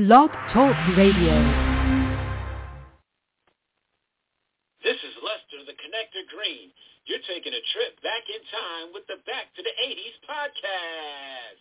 Blog Talk Radio. This is Lester the Connector Green. You're taking a trip back in time with the Back to the 80s podcast.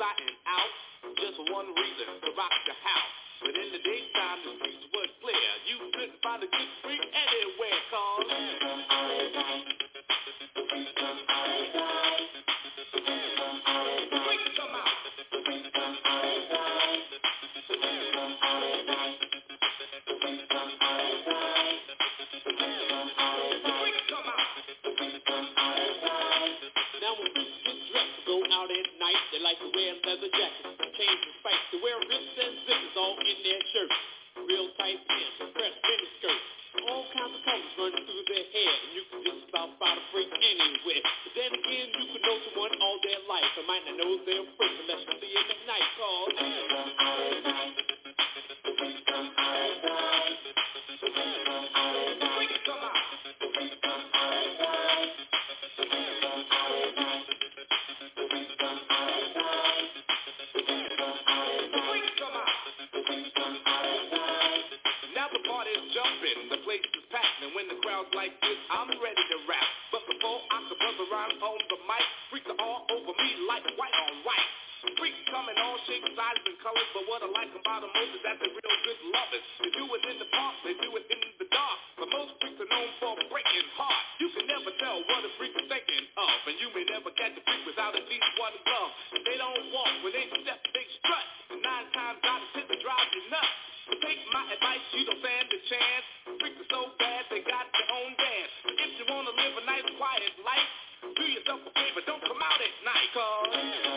and out. Just one reason to rock the house. But in the daytime, the streets was clear. You couldn't find a good freak anywhere, cause... Thank you. it like to wear leather jackets. Change the spikes to wear rips and zippers all in their shirts. Real tight pants, pressed mini skirts. All kinds of colors running through their hair, and you can just about find a freak anywhere. But then again, you can know someone all their life. I might not know they're freak unless you see them at night. Cause Michael.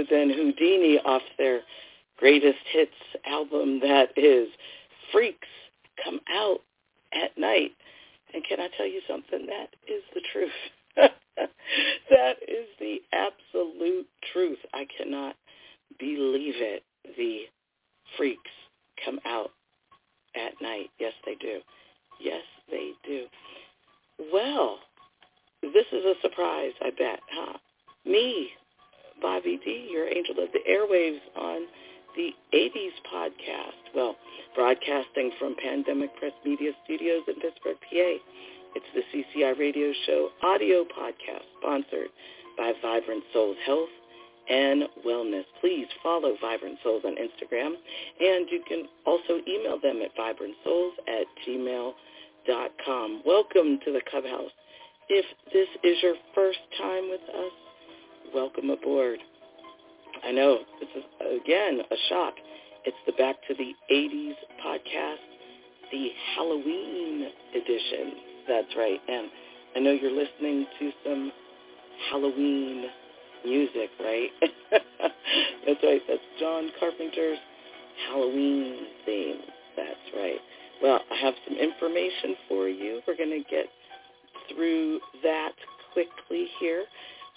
other than Whodini off their greatest hits album that is Freaks Come Out at Night. And can I tell you something? That is the truth. that is the absolute truth. I cannot believe it. The freaks come out at night. Yes, they do. Yes, they do. Well, this is a surprise, I bet, huh? Me your angel of the airwaves on the 80s podcast. Well, broadcasting from Pandemic Press Media Studios in Pittsburgh, PA. It's the CCI Radio Show audio podcast sponsored by Vibrant Souls Health and Wellness. Please follow Vibrant Souls on Instagram, and you can also email them at vibrantsouls at gmail.com. Welcome to the Clubhouse. If this is your first time with us, welcome aboard. I know this is, again, a shock. It's the Back to the 80s podcast, the Halloween edition. That's right. And I know you're listening to some Halloween music, right? That's right. That's John Carpenter's Halloween theme. That's right. Well, I have some information for you. We're going to get through that quickly here.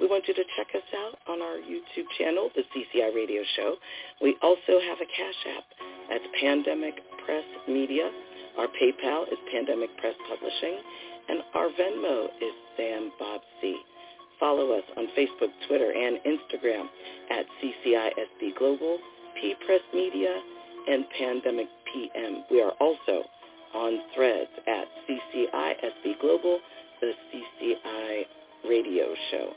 We want you to check us out on our YouTube channel, the CCI Radio Show. We also have a Cash App. That's Pandemic Press Media. Our PayPal is Pandemic Press Publishing. And our Venmo is Sam Bob C. Follow us on Facebook, Twitter, and Instagram at CCISB Global, P Press Media, and Pandemic PM. We are also on threads at CCISB Global, the CCI radio show.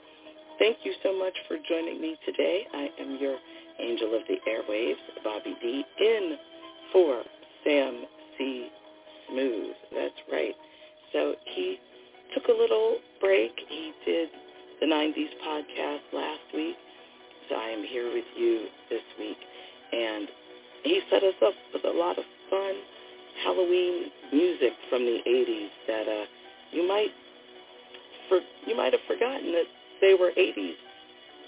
Thank you so much for joining me today. I am your angel of the airwaves, Bobby D, in for Sam C. Smooth. That's right. So he took a little break. He did the 90s podcast last week. So I am here with you this week. And he set us up with a lot of fun Halloween music from the 80s that uh, you might for, you might have forgotten that they were 80s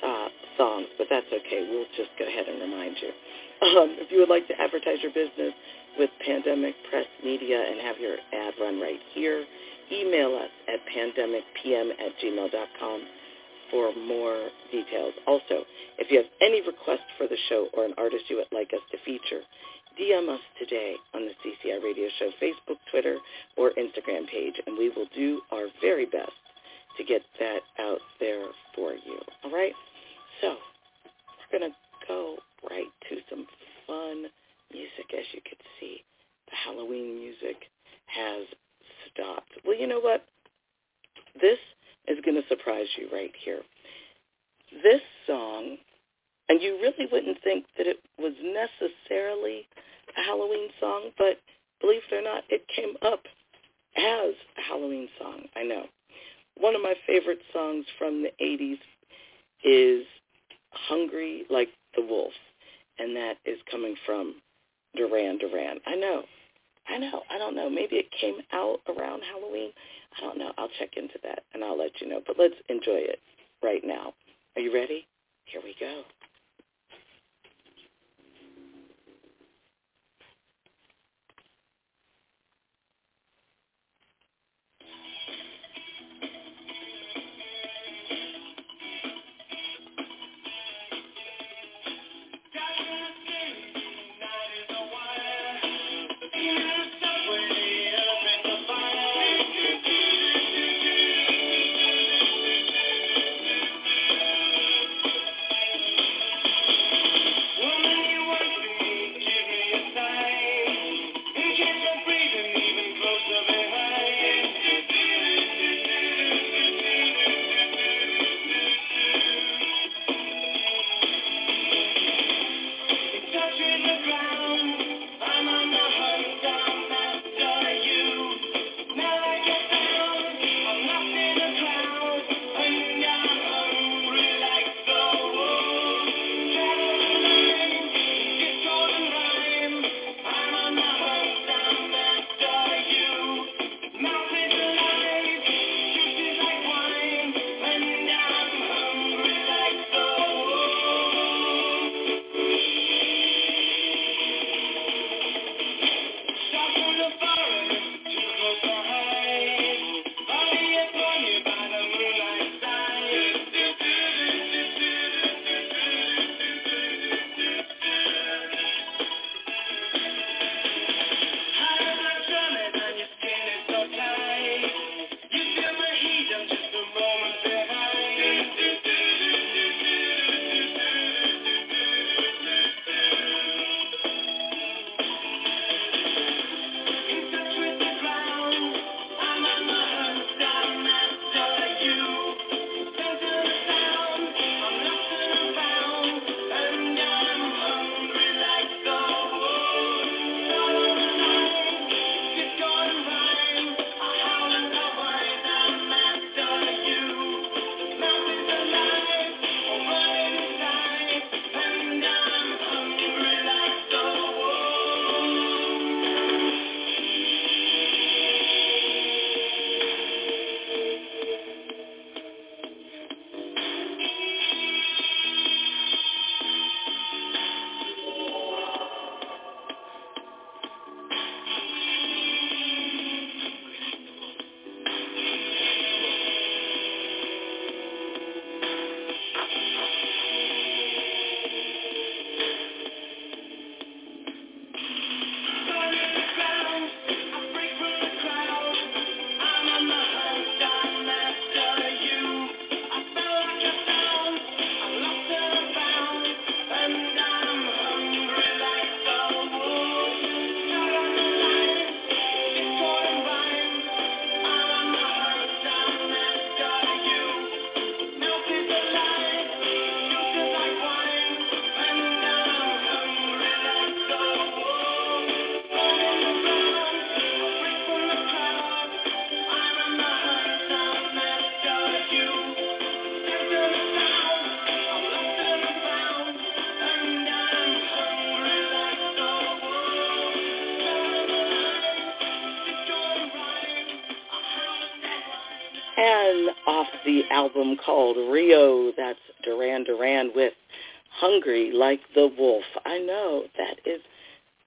uh, songs, but that's okay. We'll just go ahead and remind you. Um, if you would like to advertise your business with Pandemic Press Media and have your ad run right here, email us at pandemicpm at gmail.com for more details. Also, if you have any requests for the show or an artist you would like us to feature, DM us today on the CCI Radio Show Facebook, Twitter, or Instagram page, and we will do our very best to get that out there for you. All right? So we're going to go right to some fun music. As you can see, the Halloween music has stopped. Well, you know what? This is going to surprise you right here. This song, and you really wouldn't think that it was necessarily a Halloween song, but believe it or not, it came up as a Halloween song. I know. One of my favorite songs from the 80s is Hungry Like the Wolf, and that is coming from Duran Duran. I know. I know. I don't know. Maybe it came out around Halloween. I don't know. I'll check into that and I'll let you know. But let's enjoy it right now. Are you ready? Here we go. Called Rio, that's Duran Duran with Hungry Like the Wolf. I know that is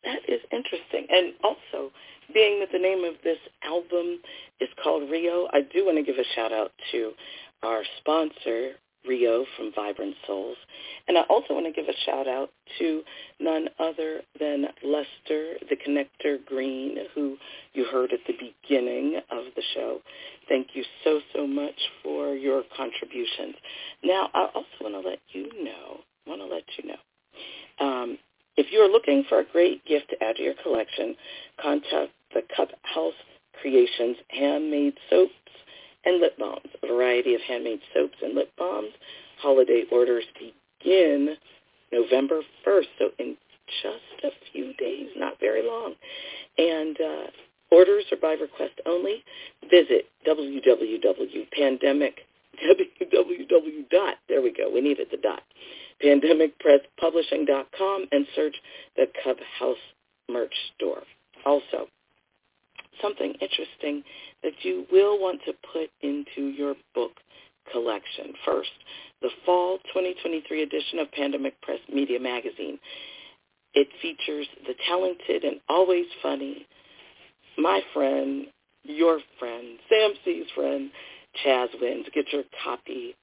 that is interesting. And also, being that the name of this album is called Rio, I do want to give a shout out to our sponsor, Rio from Vibrant Souls. And I also want to give a shout out to none other than Lester, the Connector Green, who you heard at the beginning of the show. Thank you so, so much for your contributions. Now, I also want to let you know, want to let you know, um, if you're looking for a great gift to add to your collection, contact the Cup House Creations Handmade Soaps and Lip Balms, a variety of handmade soaps and lip balms. Holiday orders begin November 1st, so in just a few days, not very long. And uh, orders are by request only. Visit www.pandemic www dot there we go we needed the dot pandemicpresspublishing.com and search the Cub House merch store. Also, something interesting that you will want to put into your book collection. First, the fall 2023 edition of Pandemic Press Media Magazine. It features the talented and always funny, my friend, your friend, Sam C's friend, Chaz Wins. Get your copy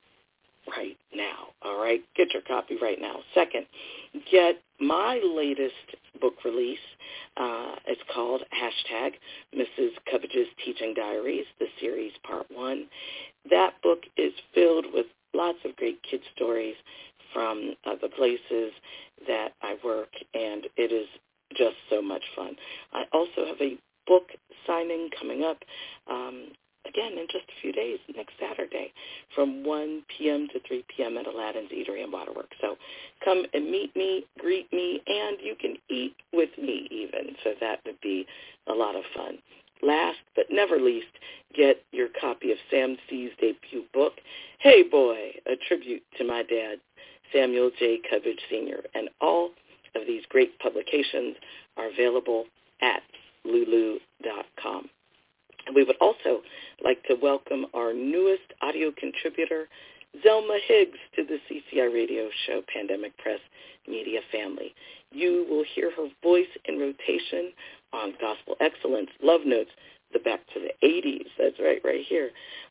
right now. All right, get your copy right now. Second, get my latest book release. Uh, it's called hashtag Mrs. Covage's Teaching Diaries, the series part one. That book is filled with lots of great kid stories from uh, the places that I work, and it is just so much fun. I also have a book signing coming up um, again in just a few days, next Saturday, from 1 p.m. to 3 p.m. at Aladdin's Eatery and Waterworks. So come and meet me, greet me, and you can eat with me even. So that would be a lot of fun. Last but never least, get your copy of Sam C's debut book, Hey Boy, a tribute to my dad, Samuel J. Covage Sr. And all of these great publications are available at lulu.com. And we would also like to welcome our newest audio contributor, Zelma Higgs, to the CCI radio show Pandemic Press Media Family. You will hear her voice in rotation on Gospel Excellence, Love Notes, the Back to the 80s, that's right, right here,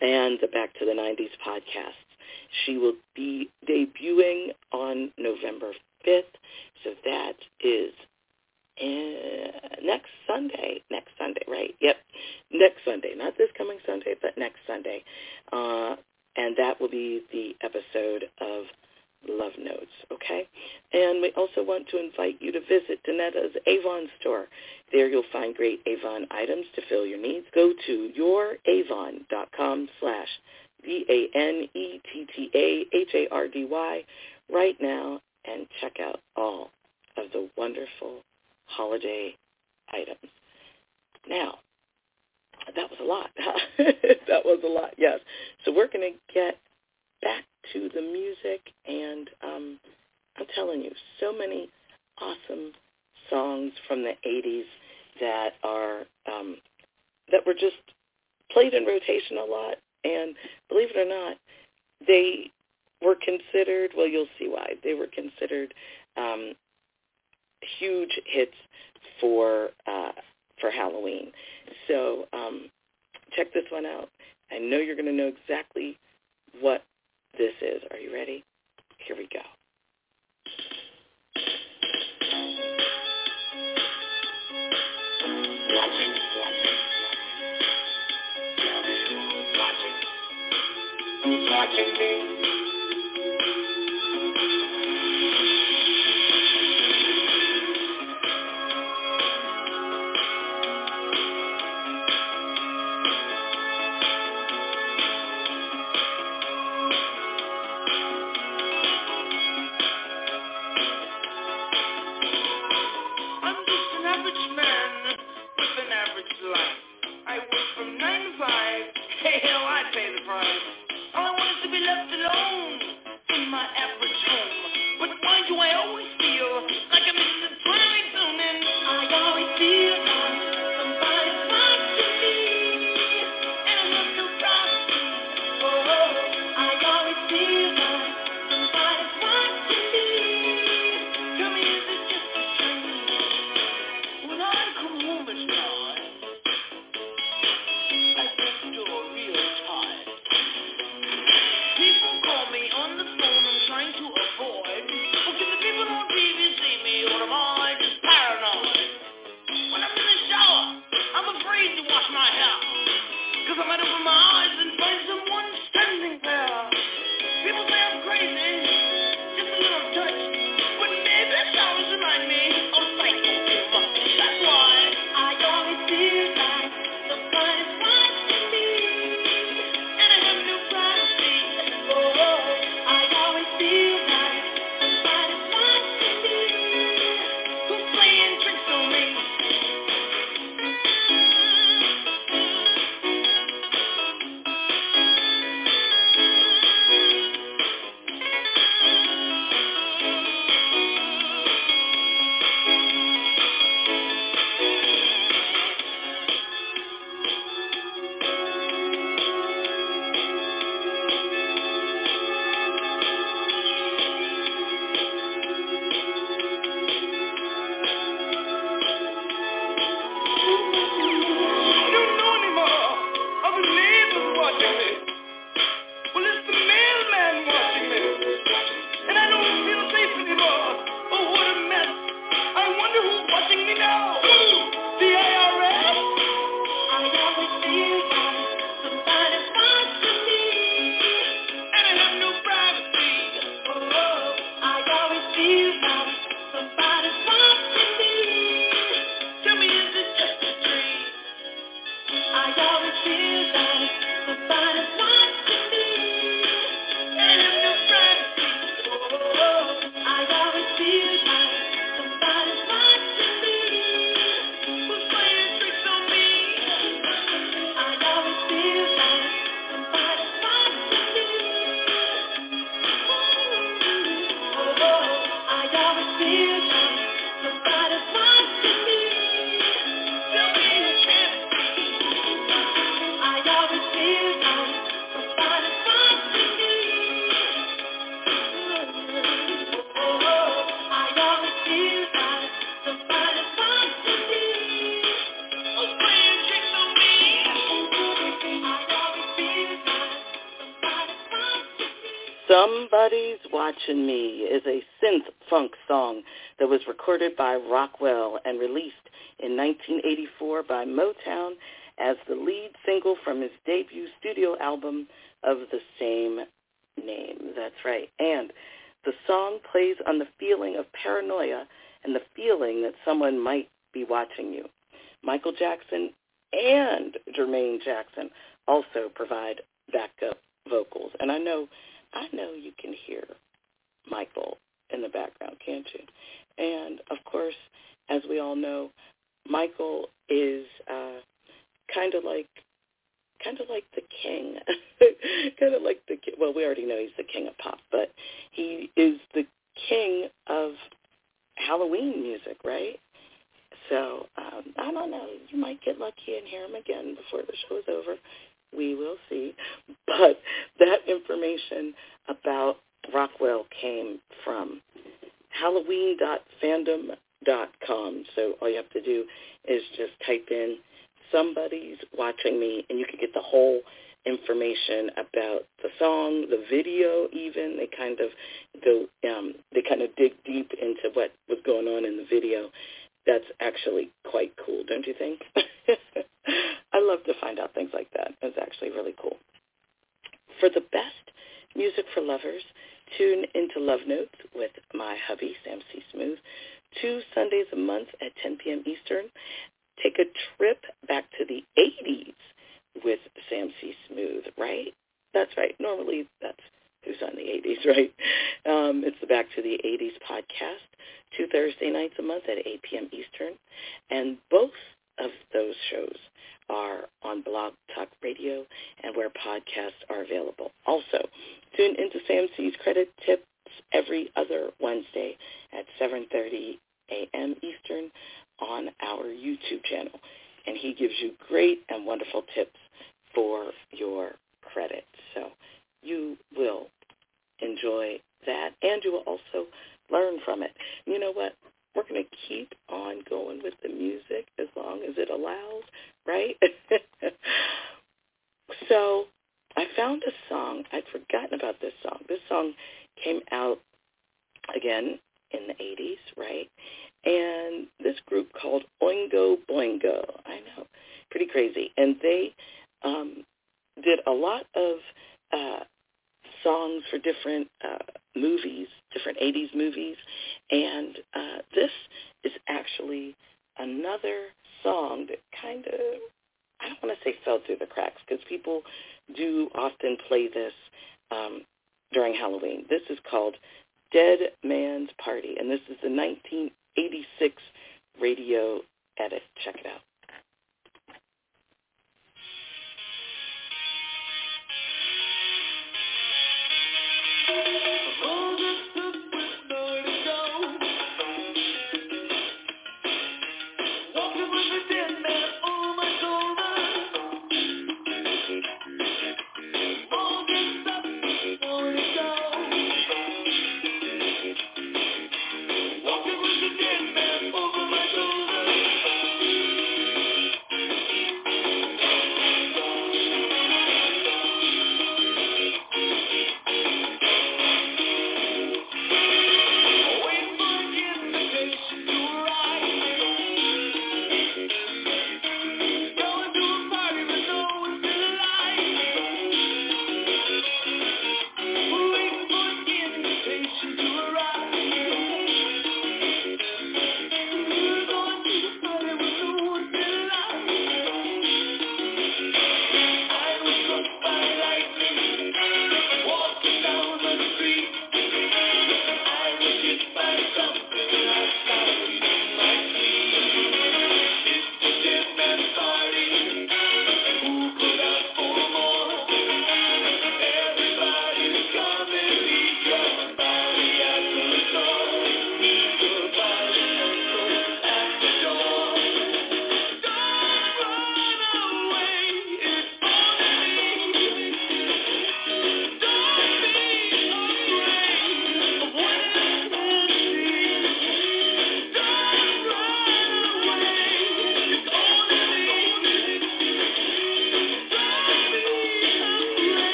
and the Back to the 90s podcasts. She will be debuting on November 5th, so that is uh, next Sunday. Next Sunday, right? Yep, next Sunday. Not this coming Sunday, but next Sunday. Uh, and that will be the episode of Love Notes, okay? And we also want to invite you to visit Vanetta's Avon store. There you'll find great Avon items to fill your needs. Go to youravon.com slash V-A-N-E-T-T-A-H-A-R-D-Y right now and check out all of the wonderful holiday items. Now, that was a lot. that was a lot, yes. So we're going to get back to the music, and um, I'm telling you, so many awesome songs from the 80s that are um, that were just played in rotation a lot, and believe it or not, they were considered. Well, you'll see why they were considered um, huge hits for uh, for Halloween. So um, check this one out. I know you're going to know exactly what this is. Are you ready? Here we go. Watching, me. Me is a synth funk song that was recorded by Rockwell and released in 1984 by Motown as the lead single from his debut studio album of the same name. That's right. And the song plays on the feeling of paranoia and the feeling that someone might be watching you. Michael Jackson and Jermaine Jackson also provide backup vocals. And I know I know you can hear Michael in the background, can't you? And of course, as we all know, Michael is uh, kind of like kind of like the king, kind of like the well, we already know he's the king of pop, but he is the king of Halloween music, right? So um, I don't know. You might get lucky and hear him again before the show is over. We will see. But that information about Rockwell came from halloween.fandom.com. So all you have to do is just type in somebody's watching me and you can get the whole information about the song, the video even. They kind of go um they kind of dig deep into what was going on in the video. That's actually quite cool, don't you think? I love to find out things like that. It's actually really cool. For the best music for lovers, tune into Love Notes with my hubby, Sam C. Smooth, two Sundays a month at 10 p.m. Eastern. Take a trip back to the 80s with Sam C. Smooth, right? That's right. Normally that's who's on the 80s, right? Um, it's the Back to the 80s podcast, two Thursday nights a month at 8 p.m. Eastern. And both of those shows are on Blog Talk Radio and where podcasts are available. Also, tune into Sam C's Credit Tips every other Wednesday at 7.30 a.m. Eastern on our YouTube channel. And he gives you great and wonderful tips for your credit. So you will enjoy that and you will also learn from it. You know what? We're going to keep on going with the music as long as it allows, right? so I found a song. I'd forgotten about this song. This song came out again in the 80s, right? And this group called Oingo Boingo. I know, pretty crazy. And they um, did a lot of uh, songs for different uh, movies, different 80s movies. And uh, this is actually another song that kind of, I don't want to say fell through the cracks because people do often play this um, during Halloween. This is called Dead Man's Party, and this is the 1986 radio edit. Check it out.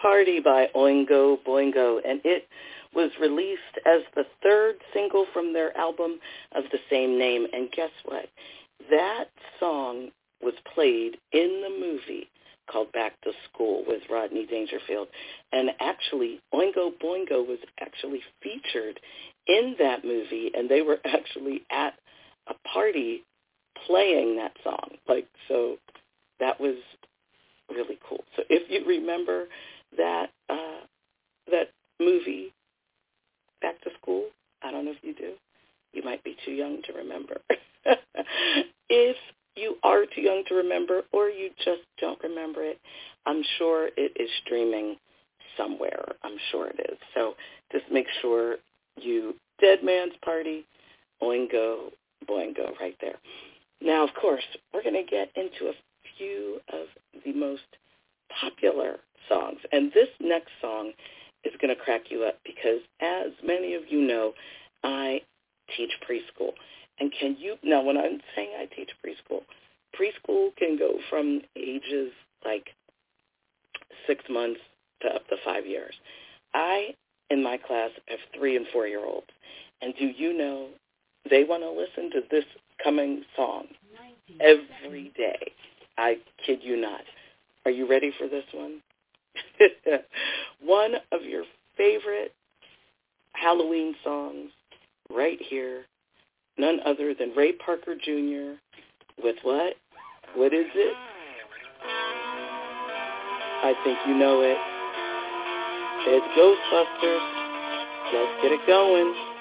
Party by Oingo Boingo, and it was released as the third single from their album of the same name. And guess what? That song was played in the movie called Back to School with Rodney Dangerfield. And actually, Oingo Boingo was actually featured in that movie, and they were actually at a party playing that song. Like, so that was really cool. So if you remember that uh, that movie, Back to School, I don't know if you do. You might be too young to remember. if you are too young to remember or you just don't remember it, I'm sure it is streaming somewhere. I'm sure it is. So just make sure you Dead Man's Party, Oingo Boingo right there. Now, of course, we're going to get into a few of the most popular songs. And this next song is going to crack you up because as many of you know, I teach preschool. And can you, now when I'm saying I teach preschool, preschool can go from ages like six months to up to five years. I, in my class, have three and four-year-olds. And do you know they want to listen to this coming song every day. I kid you not. Are you ready for this one? one of your favorite Halloween songs right here. None other than Ray Parker Jr. with what? What is it? I think you know it. It's Ghostbusters. Let's get it going.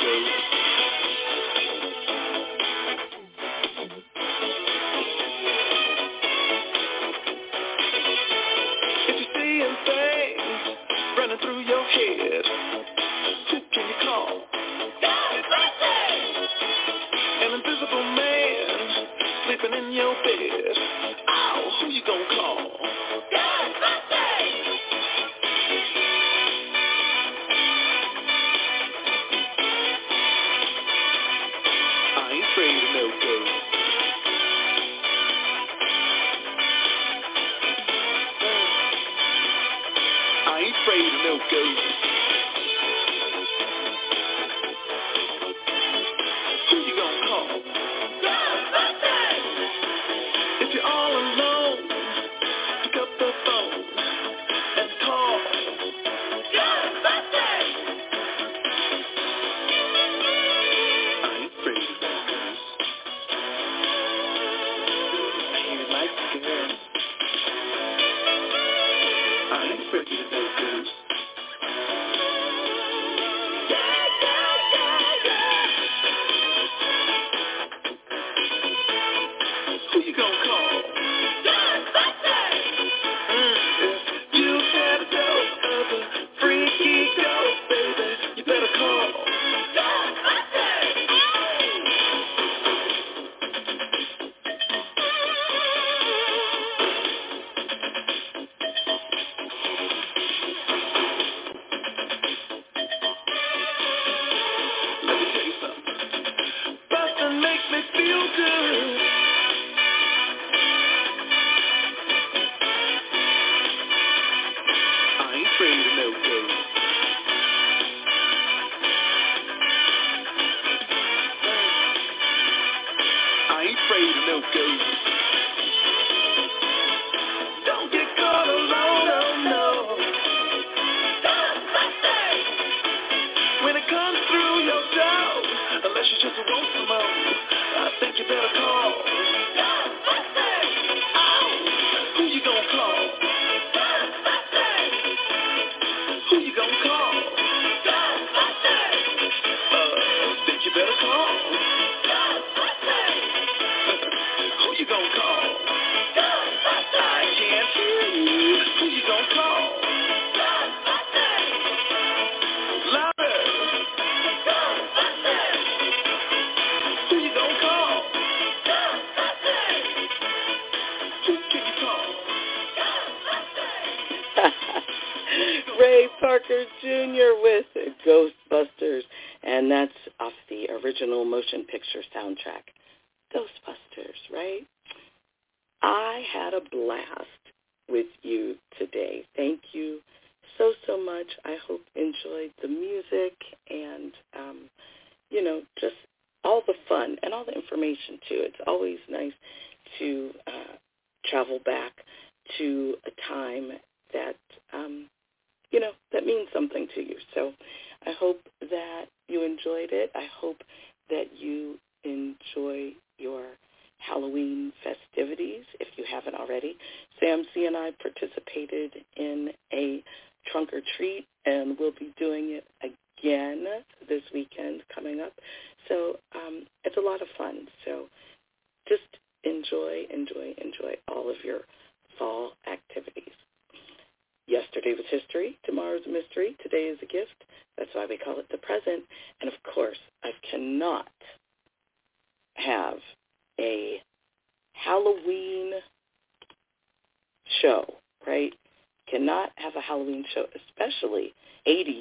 Comes through motion picture soundtrack, Ghostbusters, right? I had a blast. Lord's mystery. Today is a gift. That's why we call it the present. And of course, I cannot have a Halloween show, right? Cannot have a Halloween show, especially 80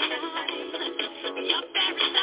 time. You're very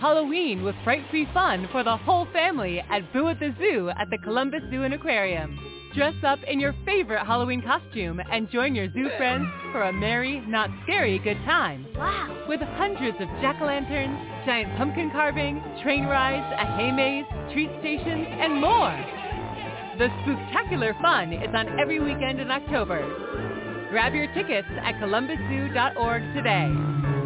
Halloween with fright-free fun for the whole family at Boo at the Zoo at the Columbus Zoo and Aquarium. Dress up in your favorite Halloween costume and join your zoo friends for a merry, not scary good time. Wow. With hundreds of jack-o'-lanterns, giant pumpkin carving, train rides, a hay maze, treat stations, and more. The spectacular fun is on every weekend in October. Grab your tickets at columbuszoo.org today.